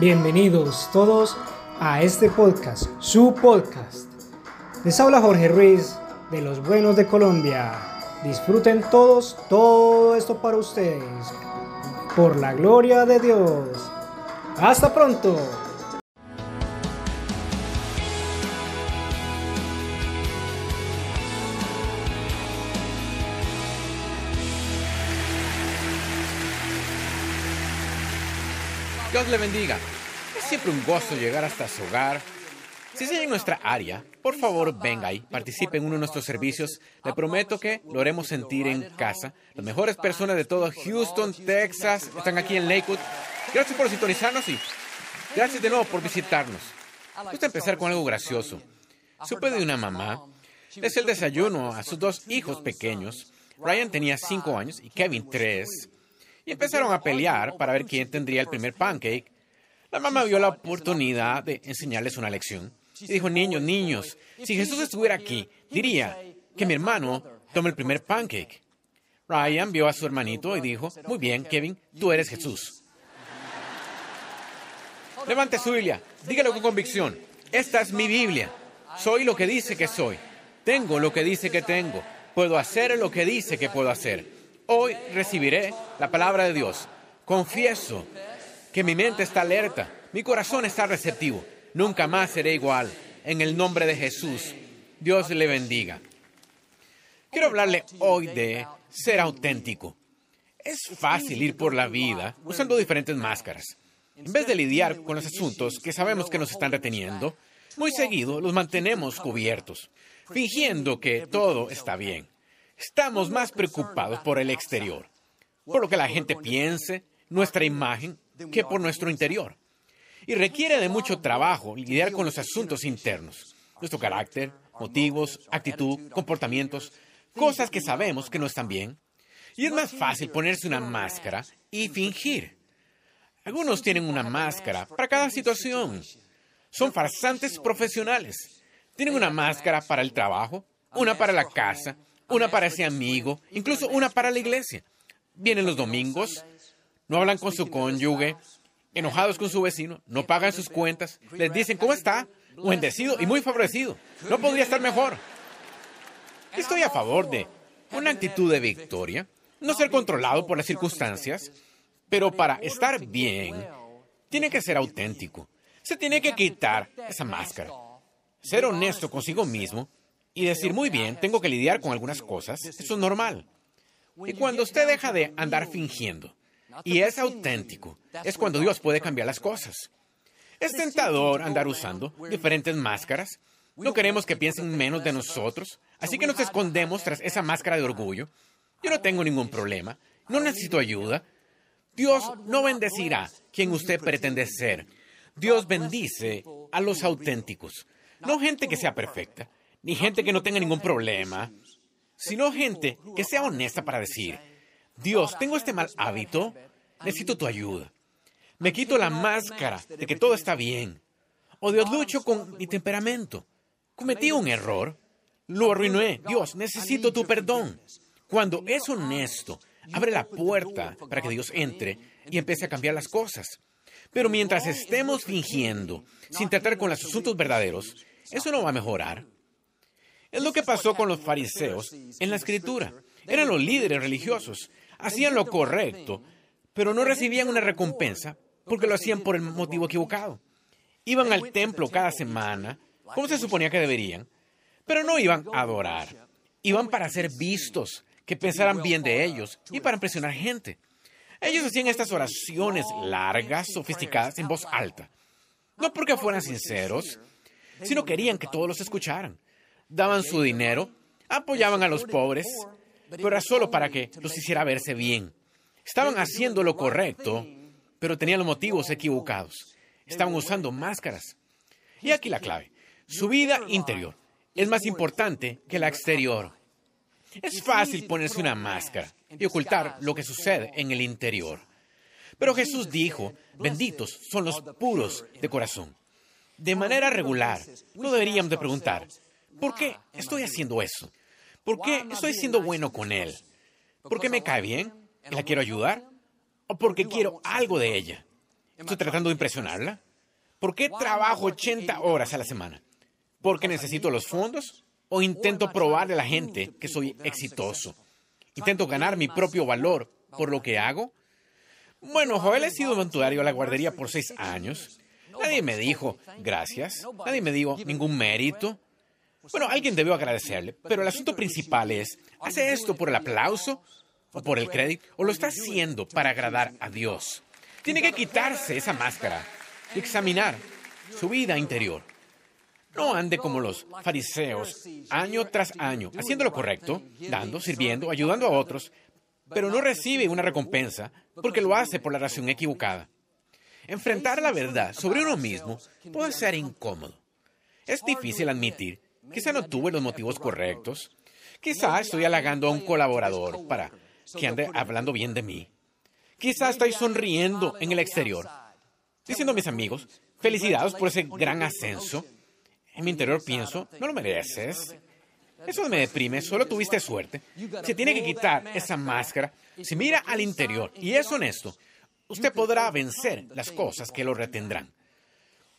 Bienvenidos todos a este podcast, su podcast. Les habla Jorge Ruiz de Los Buenos de Colombia. Disfruten todos todo esto para ustedes. Por la gloria de Dios. Hasta pronto. Dios le bendiga. Es siempre un gozo llegar hasta su hogar. Si es en nuestra área, por favor venga y participe en uno de nuestros servicios. Le prometo que lo haremos sentir en casa. Las mejores personas de todo Houston, Texas, están aquí en Lakewood. Gracias por sintonizarnos y gracias de nuevo por visitarnos. Gusta empezar con algo gracioso. Supe de una mamá. Es el desayuno a sus dos hijos pequeños. Ryan tenía cinco años y Kevin tres y empezaron a pelear para ver quién tendría el primer pancake. La mamá vio la oportunidad de enseñarles una lección y dijo, niños, niños, si Jesús estuviera aquí, diría que mi hermano tome el primer pancake. Ryan vio a su hermanito y dijo, muy bien, Kevin, tú eres Jesús. Levante su Biblia, dígalo con convicción. Esta es mi Biblia. Soy lo que dice que soy. Tengo lo que dice que tengo. Puedo hacer lo que dice que puedo hacer. Hoy recibiré la palabra de Dios. Confieso que mi mente está alerta, mi corazón está receptivo. Nunca más seré igual. En el nombre de Jesús, Dios le bendiga. Quiero hablarle hoy de ser auténtico. Es fácil ir por la vida usando diferentes máscaras. En vez de lidiar con los asuntos que sabemos que nos están reteniendo, muy seguido los mantenemos cubiertos, fingiendo que todo está bien. Estamos más preocupados por el exterior, por lo que la gente piense, nuestra imagen, que por nuestro interior. Y requiere de mucho trabajo lidiar con los asuntos internos, nuestro carácter, motivos, actitud, comportamientos, cosas que sabemos que no están bien. Y es más fácil ponerse una máscara y fingir. Algunos tienen una máscara para cada situación. Son farsantes profesionales. Tienen una máscara para el trabajo, una para la casa, una para ese amigo, incluso una para la iglesia. Vienen los domingos, no hablan con su cónyuge, enojados con su vecino, no pagan sus cuentas, les dicen, ¿cómo está? Bendecido y muy favorecido. No podría estar mejor. Estoy a favor de una actitud de victoria, no ser controlado por las circunstancias, pero para estar bien, tiene que ser auténtico. Se tiene que quitar esa máscara. Ser honesto consigo mismo y decir, muy bien, tengo que lidiar con algunas cosas, eso es normal. Y cuando usted deja de andar fingiendo y es auténtico, es cuando Dios puede cambiar las cosas. Es tentador andar usando diferentes máscaras. No queremos que piensen menos de nosotros, así que nos escondemos tras esa máscara de orgullo. Yo no tengo ningún problema, no necesito ayuda. Dios no bendecirá quien usted pretende ser. Dios bendice a los auténticos, no gente que sea perfecta, ni gente que no tenga ningún problema, sino gente que sea honesta para decir, Dios, tengo este mal hábito, necesito tu ayuda. Me quito la máscara de que todo está bien. O Dios, lucho con mi temperamento. Cometí un error. Lo arruiné. Dios, necesito tu perdón. Cuando es honesto, abre la puerta para que Dios entre y empiece a cambiar las cosas. Pero mientras estemos fingiendo, sin tratar con los asuntos verdaderos, eso no va a mejorar. Es lo que pasó con los fariseos en la escritura. Eran los líderes religiosos, hacían lo correcto, pero no recibían una recompensa porque lo hacían por el motivo equivocado. Iban al templo cada semana, como se suponía que deberían, pero no iban a adorar. Iban para ser vistos, que pensaran bien de ellos y para impresionar gente. Ellos hacían estas oraciones largas, sofisticadas, en voz alta. No porque fueran sinceros, sino querían que todos los escucharan daban su dinero, apoyaban a los pobres, pero era solo para que los hiciera verse bien. Estaban haciendo lo correcto, pero tenían los motivos equivocados. Estaban usando máscaras. Y aquí la clave. Su vida interior es más importante que la exterior. Es fácil ponerse una máscara y ocultar lo que sucede en el interior. Pero Jesús dijo, benditos son los puros de corazón. De manera regular, no deberíamos de preguntar, ¿Por qué estoy haciendo eso? ¿Por qué estoy siendo bueno con él? ¿Por qué me cae bien y la quiero ayudar? o porque quiero algo de ella. ¿Estoy tratando de impresionarla? ¿Por qué trabajo 80 horas a la semana? ¿Porque necesito los fondos? ¿O intento probarle a la gente que soy exitoso? ¿Intento ganar mi propio valor por lo que hago? Bueno, Joel ha sido voluntario a la guardería por seis años. Nadie me dijo gracias. Nadie me dio ningún mérito. Bueno, alguien debió agradecerle, pero el asunto principal es, ¿hace esto por el aplauso o por el crédito? ¿O lo está haciendo para agradar a Dios? Tiene que quitarse esa máscara y examinar su vida interior. No ande como los fariseos, año tras año, haciendo lo correcto, dando, sirviendo, ayudando a otros, pero no recibe una recompensa porque lo hace por la razón equivocada. Enfrentar la verdad sobre uno mismo puede ser incómodo. Es difícil admitir, quizá no tuve los motivos correctos, quizá estoy halagando a un colaborador para que ande hablando bien de mí, quizá estoy sonriendo en el exterior, diciendo a mis amigos, felicidades por ese gran ascenso. En mi interior pienso, no lo mereces. Eso me deprime, solo tuviste suerte. Se tiene que quitar esa máscara. Si mira al interior y es honesto, usted podrá vencer las cosas que lo retendrán.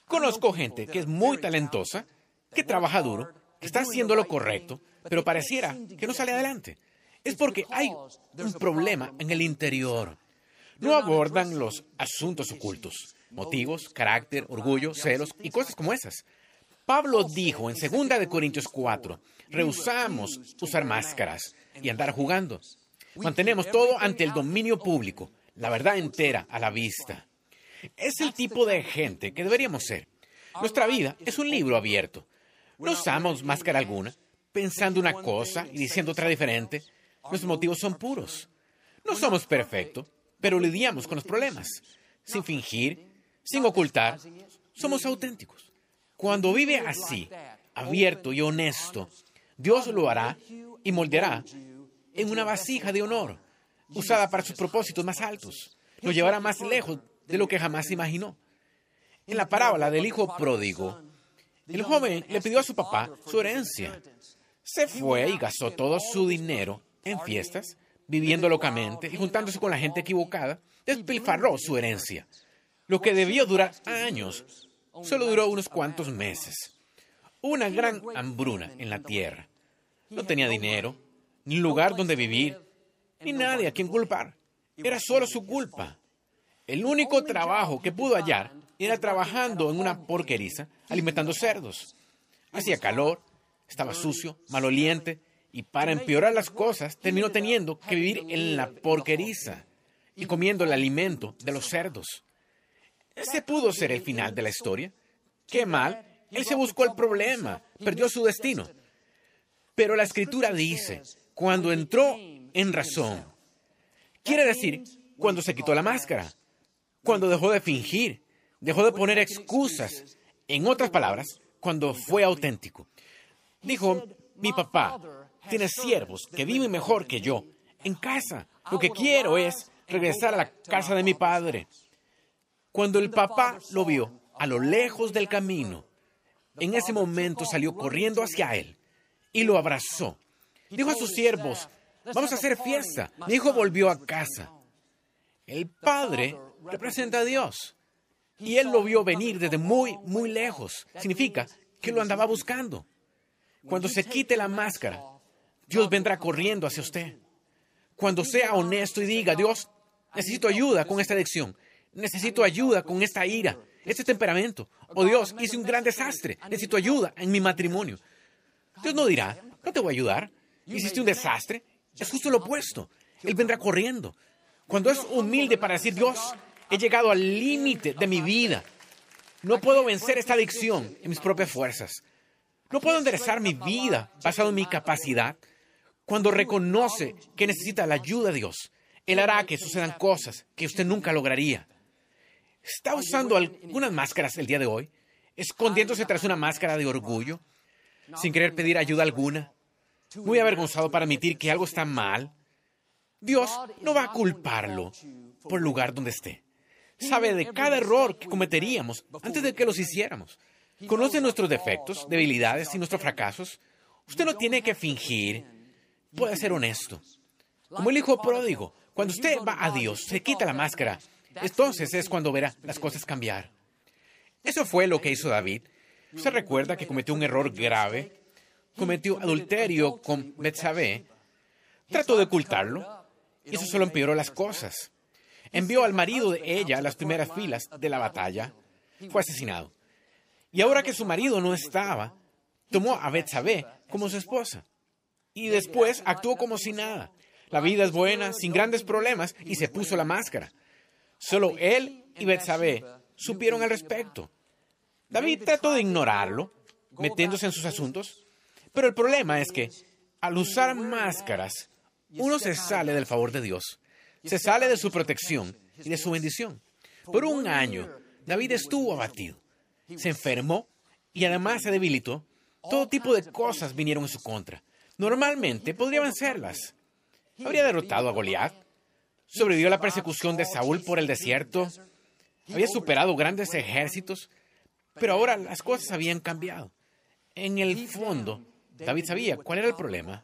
Conozco gente que es muy talentosa, que trabaja duro, que está haciendo lo correcto, pero pareciera que no sale adelante. Es porque hay un problema en el interior. No abordan los asuntos ocultos, motivos, carácter, orgullo, celos y cosas como esas. Pablo dijo en 2 de Corintios 4, rehusamos usar máscaras y andar jugando. Mantenemos todo ante el dominio público, la verdad entera a la vista. Es el tipo de gente que deberíamos ser. Nuestra vida es un libro abierto. No usamos máscara alguna, pensando una cosa y diciendo otra diferente. Nuestros motivos son puros. No somos perfectos, pero lidiamos con los problemas, sin fingir, sin ocultar. Somos auténticos. Cuando vive así, abierto y honesto, Dios lo hará y moldeará en una vasija de honor, usada para sus propósitos más altos. Lo llevará más lejos de lo que jamás imaginó. En la parábola del hijo pródigo, el joven le pidió a su papá su herencia. Se fue y gastó todo su dinero en fiestas, viviendo locamente y juntándose con la gente equivocada, despilfarró su herencia. Lo que debió durar años solo duró unos cuantos meses. una gran hambruna en la tierra. No tenía dinero, ni lugar donde vivir, ni nadie a quien culpar. Era solo su culpa. El único trabajo que pudo hallar era trabajando en una porqueriza, alimentando cerdos. Hacía calor, estaba sucio, maloliente, y para empeorar las cosas terminó teniendo que vivir en la porqueriza y comiendo el alimento de los cerdos. Ese pudo ser el final de la historia. Qué mal. Él se buscó el problema, perdió su destino. Pero la escritura dice, cuando entró en razón, quiere decir, cuando se quitó la máscara, cuando dejó de fingir, dejó de poner excusas. En otras palabras, cuando fue auténtico. Dijo, mi papá tiene siervos que viven mejor que yo en casa. Lo que quiero es regresar a la casa de mi padre. Cuando el papá lo vio a lo lejos del camino, en ese momento salió corriendo hacia él y lo abrazó. Dijo a sus siervos, vamos a hacer fiesta. Mi hijo volvió a casa. El padre representa a Dios. Y él lo vio venir desde muy, muy lejos. Significa que lo andaba buscando. Cuando se quite la máscara, Dios vendrá corriendo hacia usted. Cuando sea honesto y diga, Dios, necesito ayuda con esta adicción necesito ayuda con esta ira, este temperamento. Oh Dios, hice un gran desastre, necesito ayuda en mi matrimonio. Dios no dirá, no te voy a ayudar. Hiciste un desastre. Es justo lo opuesto. Él vendrá corriendo. Cuando es humilde para decir, Dios, he llegado al límite de mi vida. No puedo vencer esta adicción en mis propias fuerzas. No puedo enderezar mi vida basado en mi capacidad. Cuando reconoce que necesita la ayuda de Dios, Él hará que sucedan cosas que usted nunca lograría. ¿Está usando algunas máscaras el día de hoy? ¿Escondiéndose tras una máscara de orgullo? ¿Sin querer pedir ayuda alguna? ¿Muy avergonzado para admitir que algo está mal? Dios no va a culparlo por el lugar donde esté. Sabe de cada error que cometeríamos antes de que los hiciéramos. Conoce nuestros defectos, debilidades y nuestros fracasos. Usted no tiene que fingir. Puede ser honesto. Como el hijo pródigo, Cuando usted va a Dios, se quita la máscara. Entonces es cuando verá las cosas cambiar. Eso fue lo que hizo David. Usted recuerda que cometió un error grave. Cometió adulterio con Betsabé. Trató de ocultarlo. Y eso solo empeoró las cosas. Envió al marido de ella a las primeras filas de la batalla. Fue asesinado. Y ahora que su marido no estaba, tomó a Betsabé como su esposa. Y después actuó como si nada. La vida es buena, sin grandes problemas, y se puso la máscara. Solo él y Betsabé supieron al respecto. David trató de ignorarlo, metiéndose en sus asuntos, pero el problema es que al usar máscaras, uno se sale del favor de Dios, se sale de su protección y de su bendición. Por un año, David estuvo abatido, se enfermó y además se debilitó. Todo tipo de cosas vinieron en su contra. Normalmente podría vencerlas. Habría derrotado a Goliat, sobrevivió a la persecución de Saúl por el desierto, había superado grandes ejércitos, pero ahora las cosas habían cambiado. En el fondo, David sabía cuál era el problema.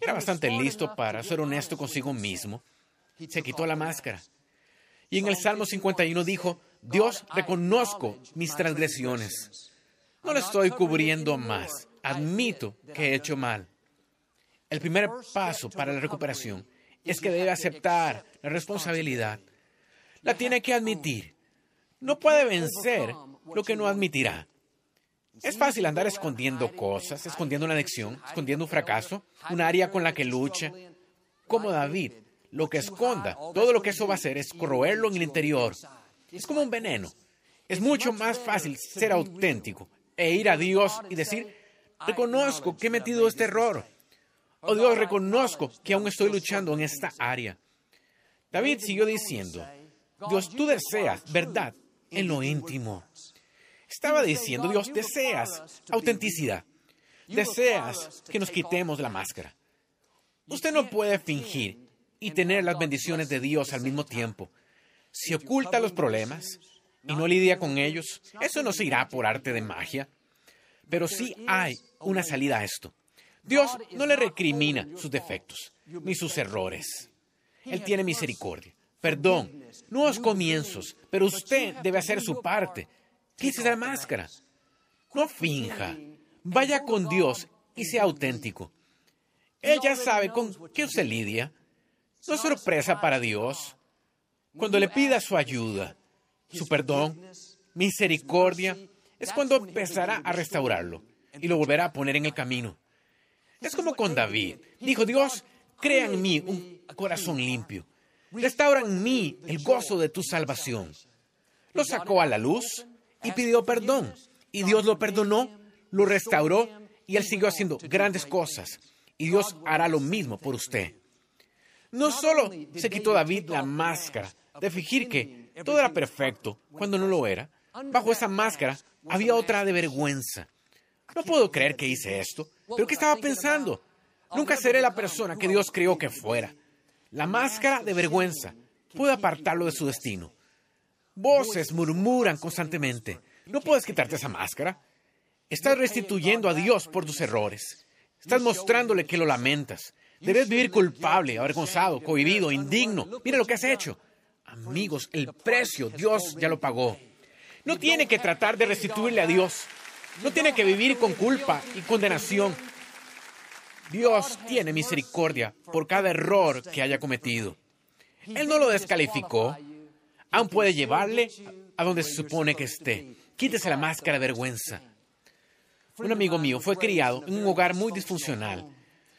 Era bastante listo para ser honesto consigo mismo. Se quitó la máscara. Y en el Salmo 51 dijo, Dios, reconozco mis transgresiones. No le estoy cubriendo más. Admito que he hecho mal. El primer paso para la recuperación es que debe aceptar la responsabilidad. La tiene que admitir. No puede vencer lo que no admitirá. Es fácil andar escondiendo cosas, escondiendo una adicción, escondiendo un fracaso, un área con la que lucha. Como David, lo que esconda, todo lo que eso va a hacer es corroerlo en el interior. Es como un veneno. Es mucho más fácil ser auténtico e ir a Dios y decir, reconozco que he metido este error. Oh Dios, reconozco que aún estoy luchando en esta área. David siguió diciendo, Dios, tú deseas verdad en lo íntimo. Estaba diciendo, Dios, deseas autenticidad. Deseas que nos quitemos la máscara. Usted no puede fingir y tener las bendiciones de Dios al mismo tiempo. Si oculta los problemas y no lidia con ellos, eso no se irá por arte de magia. Pero sí hay una salida a esto. Dios no le recrimina sus defectos ni sus errores. Él tiene misericordia, perdón, nuevos comienzos, pero usted debe hacer su parte. Quítese la máscara. No finja. Vaya con Dios y sea auténtico. Ella sabe con qué usted lidia. No es sorpresa para Dios. Cuando le pida su ayuda, su perdón, misericordia, es cuando empezará a restaurarlo y lo volverá a poner en el camino. Es como con David. Dijo, Dios, crea en mí un corazón limpio. Restaura en mí el gozo de tu salvación. Lo sacó a la luz y pidió perdón. Y Dios lo perdonó, lo restauró y él siguió haciendo grandes cosas. Y Dios hará lo mismo por usted. No solo se quitó David la máscara de fingir que todo era perfecto cuando no lo era, bajo esa máscara había otra de vergüenza. No puedo creer que hice esto. ¿Pero qué estaba pensando? Nunca seré la persona que Dios creó que fuera. La máscara de vergüenza puede apartarlo de su destino. Voces murmuran constantemente. No puedes quitarte esa máscara. Estás restituyendo a Dios por tus errores. Estás mostrándole que lo lamentas. Debes vivir culpable, avergonzado, cohibido, indigno. Mira lo que has hecho. Amigos, el precio Dios ya lo pagó. No tiene que tratar de restituirle a Dios. No tiene que vivir con culpa y condenación. Dios tiene misericordia por cada error que haya cometido. Él no lo descalificó. Aún puede llevarle a donde se supone que esté. Quítese la máscara de vergüenza. Un amigo mío fue criado en un hogar muy disfuncional.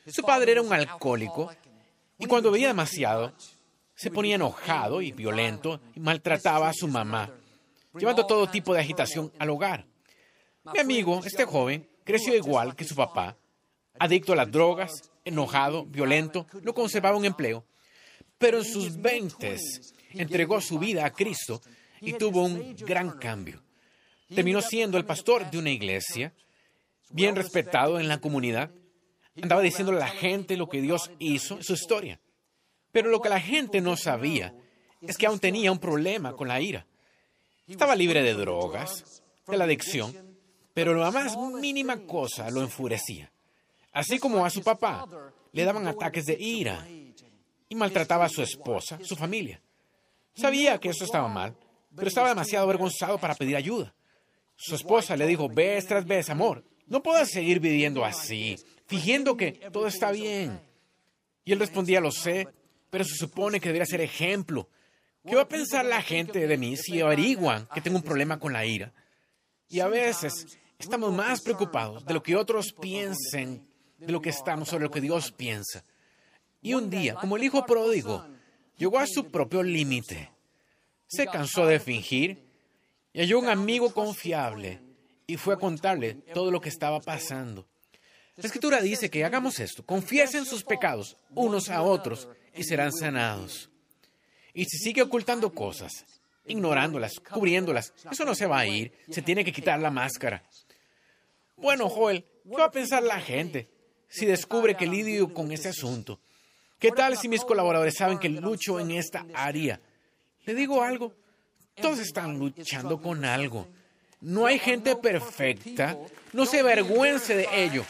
Su padre era un alcohólico y cuando veía demasiado, se ponía enojado y violento y maltrataba a su mamá, llevando todo tipo de agitación al hogar. Mi amigo, este joven, creció igual que su papá, adicto a las drogas, enojado, violento, no conservaba un empleo, pero en sus veintes entregó su vida a Cristo y tuvo un gran cambio. Terminó siendo el pastor de una iglesia, bien respetado en la comunidad. Andaba diciéndole a la gente lo que Dios hizo en su historia. Pero lo que la gente no sabía es que aún tenía un problema con la ira. Estaba libre de drogas, de la adicción, pero la más mínima cosa lo enfurecía. Así como a su papá le daban ataques de ira. Y y maltrataba a su esposa, su familia. Sabía que eso estaba mal, pero estaba demasiado avergonzado para pedir ayuda. Su esposa le dijo vez tras vez, amor, no puedas seguir viviendo así, fingiendo que todo está bien. Y él respondía, lo sé, pero se supone que debería ser ejemplo. ¿Qué va a pensar la gente de mí si averiguan que tengo un problema con la ira? Y a veces estamos más preocupados de lo que otros piensen de lo que estamos sobre lo que Dios piensa. Y un día, como el hijo pródigo, llegó a su propio límite. Se cansó de fingir y halló un amigo confiable y fue a contarle todo lo que estaba pasando. La escritura dice que hagamos esto, confiesen sus pecados unos a otros y serán sanados. Y si sigue ocultando cosas, ignorándolas, cubriéndolas, eso no se va a ir, se tiene que quitar la máscara. Bueno, Joel, ¿qué va a pensar la gente si descubre que lidio con este asunto? ¿Qué tal si mis colaboradores saben que lucho en esta área? Le digo algo, todos están luchando con algo. No hay gente perfecta, no se avergüence de ello.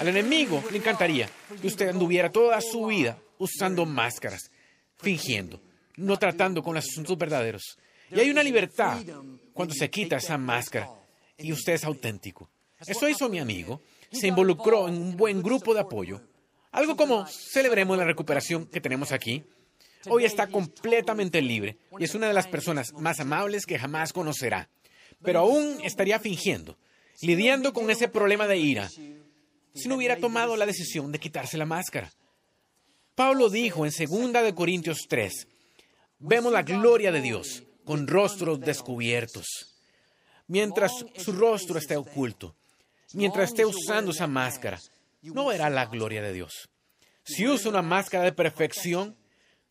Al enemigo le encantaría que usted anduviera toda su vida usando máscaras, fingiendo, no tratando con los asuntos verdaderos. Y hay una libertad cuando se quita esa máscara y usted es auténtico. Eso hizo mi amigo. Se involucró en un buen grupo de apoyo. Algo como celebremos la recuperación que tenemos aquí. Hoy está completamente libre y es una de las personas más amables que jamás conocerá. Pero aún estaría fingiendo, lidiando con ese problema de ira, si no hubiera tomado la decisión de quitarse la máscara. Pablo dijo en 2 de Corintios 3, vemos la gloria de Dios con rostros descubiertos. Mientras su rostro esté oculto, mientras esté usando esa máscara, no verá la gloria de Dios. Si usa una máscara de perfección,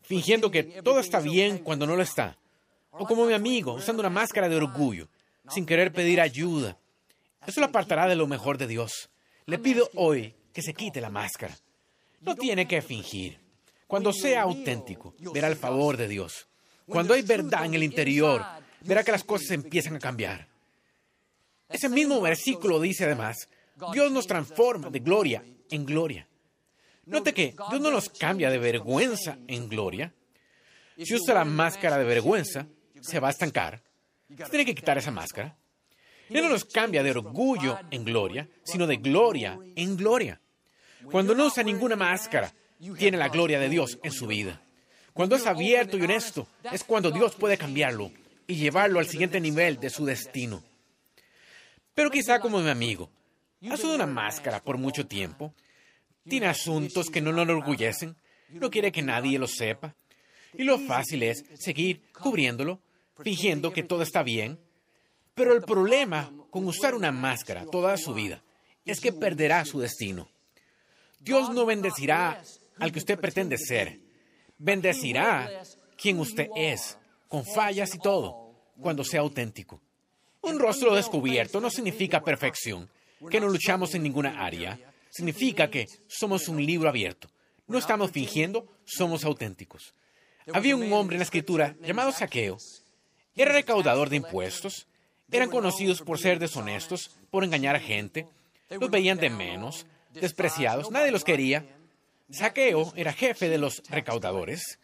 fingiendo que todo está bien cuando no lo está, o como mi amigo, usando una máscara de orgullo, sin querer pedir ayuda, eso lo apartará de lo mejor de Dios. Le pido hoy que se quite la máscara. No tiene que fingir. Cuando sea auténtico, verá el favor de Dios. Cuando hay verdad en el interior, verá que las cosas empiezan a cambiar. Ese mismo versículo dice además, Dios nos transforma de gloria en gloria. Note que Dios no nos cambia de vergüenza en gloria. Si usa la máscara de vergüenza, se va a estancar. Se tiene que quitar esa máscara. Él no nos cambia de orgullo en gloria, sino de gloria en gloria. Cuando no usa ninguna máscara, tiene la gloria de Dios en su vida. Cuando es abierto y honesto, es cuando Dios puede cambiarlo y llevarlo al siguiente nivel de su destino. Pero quizá como mi amigo, ha usado una máscara por mucho tiempo, tiene asuntos que no lo enorgullecen, no quiere que nadie lo sepa, y lo fácil es seguir cubriéndolo, fingiendo que todo está bien, pero el problema con usar una máscara toda su vida es que perderá su destino. Dios no bendecirá al que usted pretende ser. Bendecirá quien usted es, con fallas y todo, cuando sea auténtico. Un rostro descubierto no significa perfección, que no luchamos en ninguna área. Significa que somos un libro abierto. No estamos fingiendo, somos auténticos. Había un hombre en la escritura llamado Saqueo. Era recaudador de impuestos eran conocidos por ser deshonestos, por engañar a gente, los veían de menos, despreciados, nadie los quería. Saqueo era jefe de los recaudadores.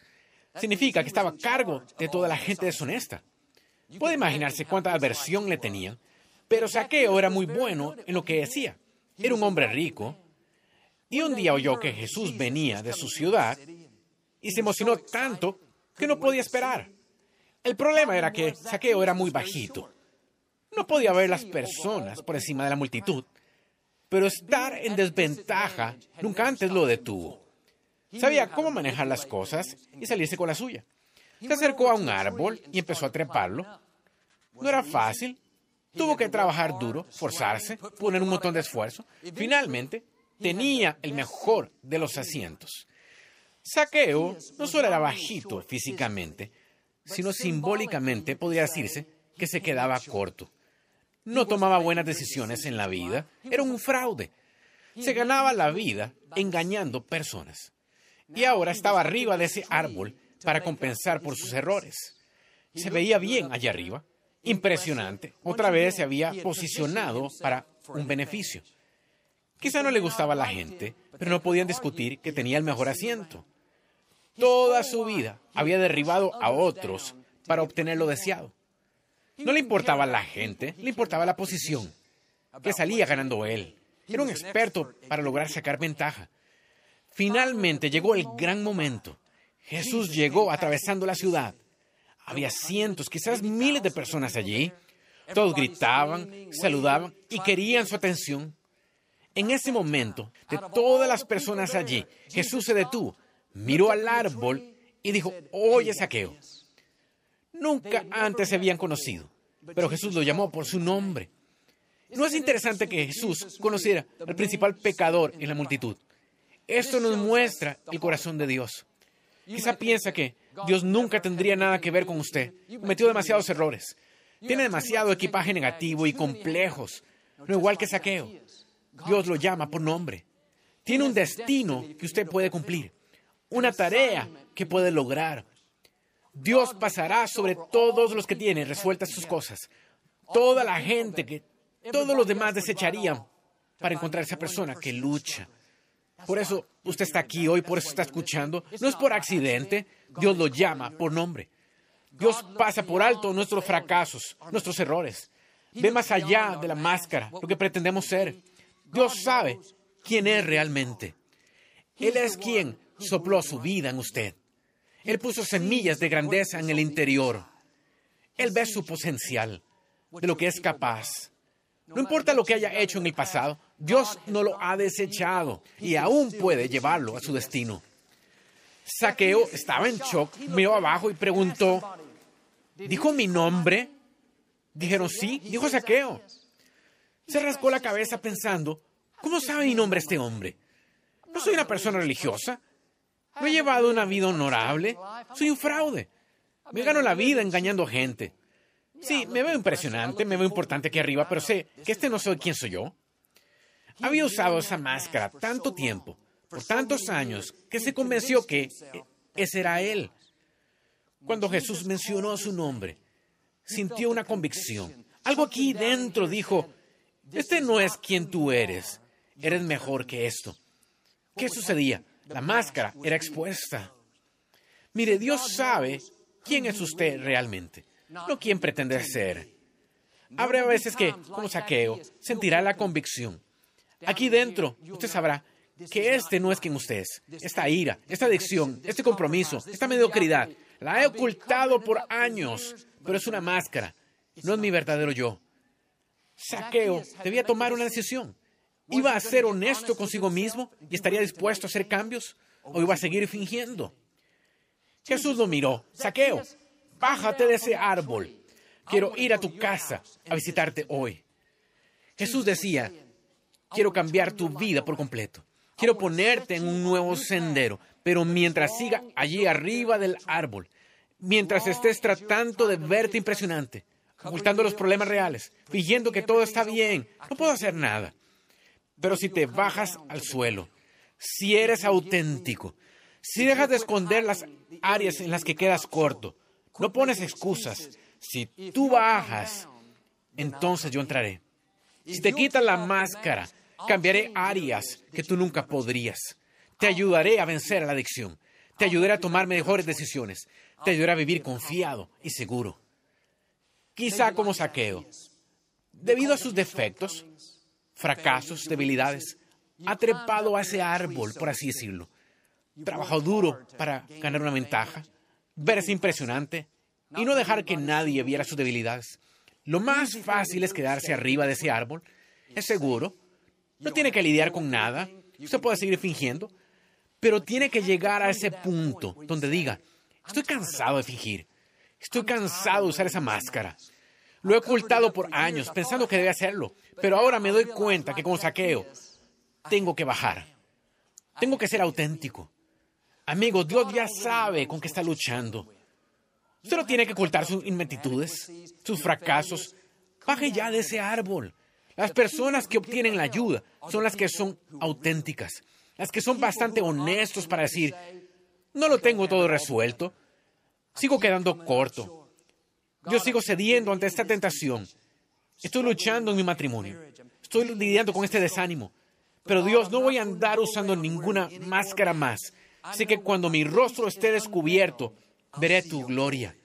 Significa que estaba a cargo de toda la gente deshonesta. Puede imaginarse cuánta aversión le tenían, pero Saqueo era muy bueno en lo que decía. Era un hombre rico. Y un día oyó que Jesús venía de su ciudad y se emocionó tanto que no podía esperar. El problema era que Saqueo era muy bajito. No podía ver las personas por encima de la multitud, pero estar en desventaja nunca antes lo detuvo. Sabía cómo manejar las cosas y salirse con la suya. Se acercó a un árbol y empezó a treparlo. No era fácil. Tuvo que trabajar duro, forzarse, poner un montón de esfuerzo. Finalmente, tenía el mejor de los asientos. Saqueo no solo era bajito físicamente, sino simbólicamente podría decirse que se quedaba corto. No tomaba buenas decisiones en la vida. Era un fraude. Se ganaba la vida engañando personas. Y ahora estaba arriba de ese árbol para compensar por sus errores. Se veía bien allá arriba. Impresionante. Otra vez se había posicionado para un beneficio. Quizá no le gustaba a la gente, pero no podían discutir que tenía el mejor asiento. Toda su vida había derribado a otros para obtener lo deseado. No le importaba la gente, le importaba la posición, que salía ganando él. Era un experto para lograr sacar ventaja. Finalmente llegó el gran momento. Jesús llegó atravesando la ciudad. Había cientos, quizás miles de personas allí. Todos gritaban, saludaban y querían su atención. En ese momento, de todas las personas allí, Jesús se detuvo, miró al árbol y dijo, oye saqueo. Nunca antes se habían conocido, pero Jesús lo llamó por su nombre. ¿No es interesante que Jesús conociera al principal pecador en la multitud? Esto nos muestra el corazón de Dios. Quizá piensa que Dios nunca tendría nada que ver con usted. Cometió demasiados errores. Tiene demasiado equipaje negativo y complejos. No igual que Saqueo. Dios lo llama por nombre. Tiene un destino que usted puede cumplir. Una tarea que puede lograr. Dios pasará sobre todos los que tienen resueltas sus cosas. Toda la gente que todos los demás desecharían para encontrar esa persona que lucha. Por eso usted está aquí hoy, por eso está escuchando. No es por accidente. Dios lo llama por nombre. Dios pasa por alto nuestros fracasos, nuestros errores. Ve más allá de la máscara, lo que pretendemos ser. Dios sabe quién es realmente. Él es quien sopló su vida en usted. Él puso semillas de grandeza en el interior. Él ve su potencial, de lo que es capaz. No importa lo que haya hecho en el pasado, Dios no lo ha desechado y aún puede llevarlo a su destino. Saqueo estaba en shock, miró abajo y preguntó, ¿dijo mi nombre? Dijeron, sí, dijo Saqueo. Se rascó la cabeza pensando, ¿cómo sabe mi nombre este hombre? No soy una persona religiosa. No he llevado una vida honorable. Soy un fraude. Me gano la vida engañando gente. Sí, me veo impresionante, me veo importante aquí arriba, pero sé que este no soy quien soy yo. Había usado esa máscara tanto tiempo, por tantos años, que se convenció que ese era él. Cuando Jesús mencionó su nombre, sintió una convicción. Algo aquí dentro dijo, este no es quien tú eres, eres mejor que esto. ¿Qué sucedía? La máscara era expuesta. Mire, Dios sabe quién es usted realmente no quién pretende ser. Habrá veces que, como saqueo, sentirá la convicción. Aquí dentro, usted sabrá que este no es quien usted es. Esta ira, esta adicción, este compromiso, esta mediocridad, la he ocultado por años, pero es una máscara. No es mi verdadero yo. Saqueo debía tomar una decisión. ¿Iba a ser honesto consigo mismo y estaría dispuesto a hacer cambios? ¿O iba a seguir fingiendo? Jesús lo miró. Saqueo, bájate de ese árbol. Quiero ir a tu casa a visitarte hoy. Jesús decía, quiero cambiar tu vida por completo. Quiero ponerte en un nuevo sendero, pero mientras siga allí arriba del árbol, mientras estés tratando de verte impresionante, ocultando los problemas reales, fingiendo que todo está bien, no puedo hacer nada. Pero si te bajas al suelo, si eres auténtico, si dejas de esconder las áreas en las que quedas corto, no pones excusas. Si tú bajas, entonces yo entraré. Si te quitas la máscara, cambiaré áreas que tú nunca podrías. Te ayudaré a vencer a la adicción. Te ayudaré a tomar mejores decisiones. Te ayudaré a vivir confiado y seguro. Quizá como saqueo. Debido a sus defectos, fracasos, debilidades, ha trepado a ese árbol, por así decirlo. Trabajó duro para ganar una ventaja verse impresionante y no dejar que nadie viera sus debilidades. Lo más fácil es quedarse arriba de ese árbol. Es seguro. No tiene que lidiar con nada. Usted puede seguir fingiendo. Pero tiene que llegar a ese punto donde diga, estoy cansado de fingir. Estoy cansado de usar esa máscara. Lo he ocultado por años pensando que debe hacerlo. Pero ahora me doy cuenta que como saqueo, tengo que bajar. Tengo que ser auténtico. Amigos, Dios ya sabe con qué está luchando. Usted no tiene que ocultar sus inmetitudes, sus fracasos. Baje ya de ese árbol. Las personas que obtienen la ayuda son las que son auténticas, las que son bastante honestos para decir, no lo tengo todo resuelto, sigo quedando corto, yo sigo cediendo ante esta tentación, estoy luchando en mi matrimonio, estoy lidiando con este desánimo, pero Dios, no voy a andar usando ninguna máscara más, Sé que cuando mi rostro esté descubierto, veré tu gloria.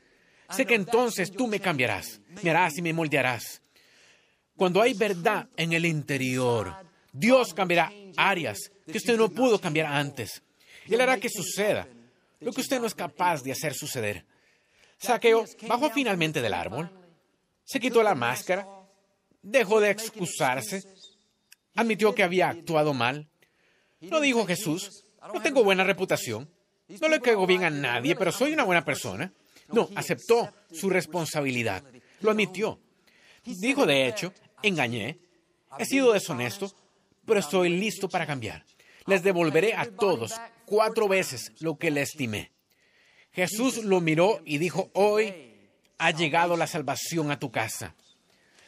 Sé que entonces tú me cambiarás, me harás y me moldearás. Cuando hay verdad en el interior, Dios cambiará áreas que usted no pudo cambiar antes. Y Él hará que suceda lo que usted no es capaz de hacer suceder. Saqueo bajó finalmente del árbol, se quitó la máscara, dejó de excusarse, admitió que había actuado mal. No dijo Jesús, no tengo buena reputación, no le caigo bien a nadie, pero soy una buena persona. No, aceptó su responsabilidad, lo admitió. Dijo, de hecho, engañé, he sido deshonesto, pero estoy listo para cambiar. Les devolveré a todos cuatro veces lo que le estimé. Jesús lo miró y dijo, hoy ha llegado la salvación a tu casa.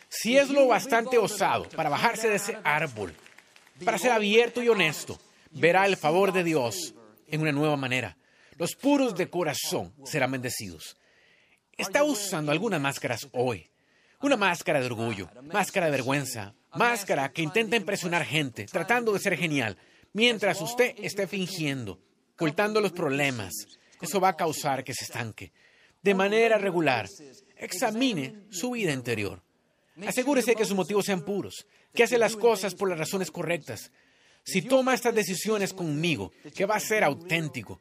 Si es lo bastante osado para bajarse de ese árbol, para ser abierto y honesto, verá el favor de Dios en una nueva manera. Los puros de corazón serán bendecidos. Está usando algunas máscaras hoy. Una máscara de orgullo, máscara de vergüenza, máscara que intenta impresionar gente, tratando de ser genial, mientras usted esté fingiendo, ocultando los problemas, eso va a causar que se estanque. De manera regular, examine su vida interior. Asegúrese que sus motivos sean puros, que hace las cosas por las razones correctas. Si toma estas decisiones conmigo, que va a ser auténtico,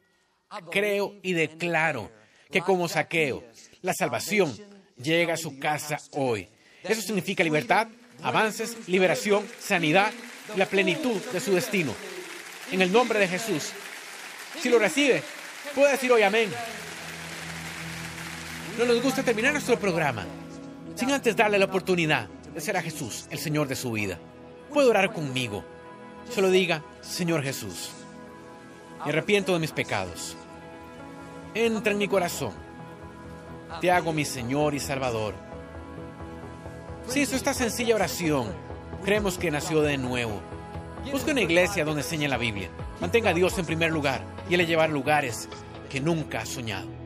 creo y declaro que como saqueo, la salvación llega a su casa hoy. Eso significa libertad, avances, liberación, sanidad la plenitud de su destino. En el nombre de Jesús. Si lo recibe, Puede decir hoy amén. No nos gusta terminar nuestro programa sin antes darle la oportunidad de ser a Jesús el Señor de su vida. Puede orar conmigo. Solo diga, Señor Jesús, me arrepiento de mis pecados. Entra en mi corazón. Te hago mi Señor y Salvador. Si hizo esta sencilla oración, creemos que nació de nuevo. Busque una iglesia donde enseñe la Biblia. Mantenga a Dios en primer lugar y llevar lugares que nunca ha soñado.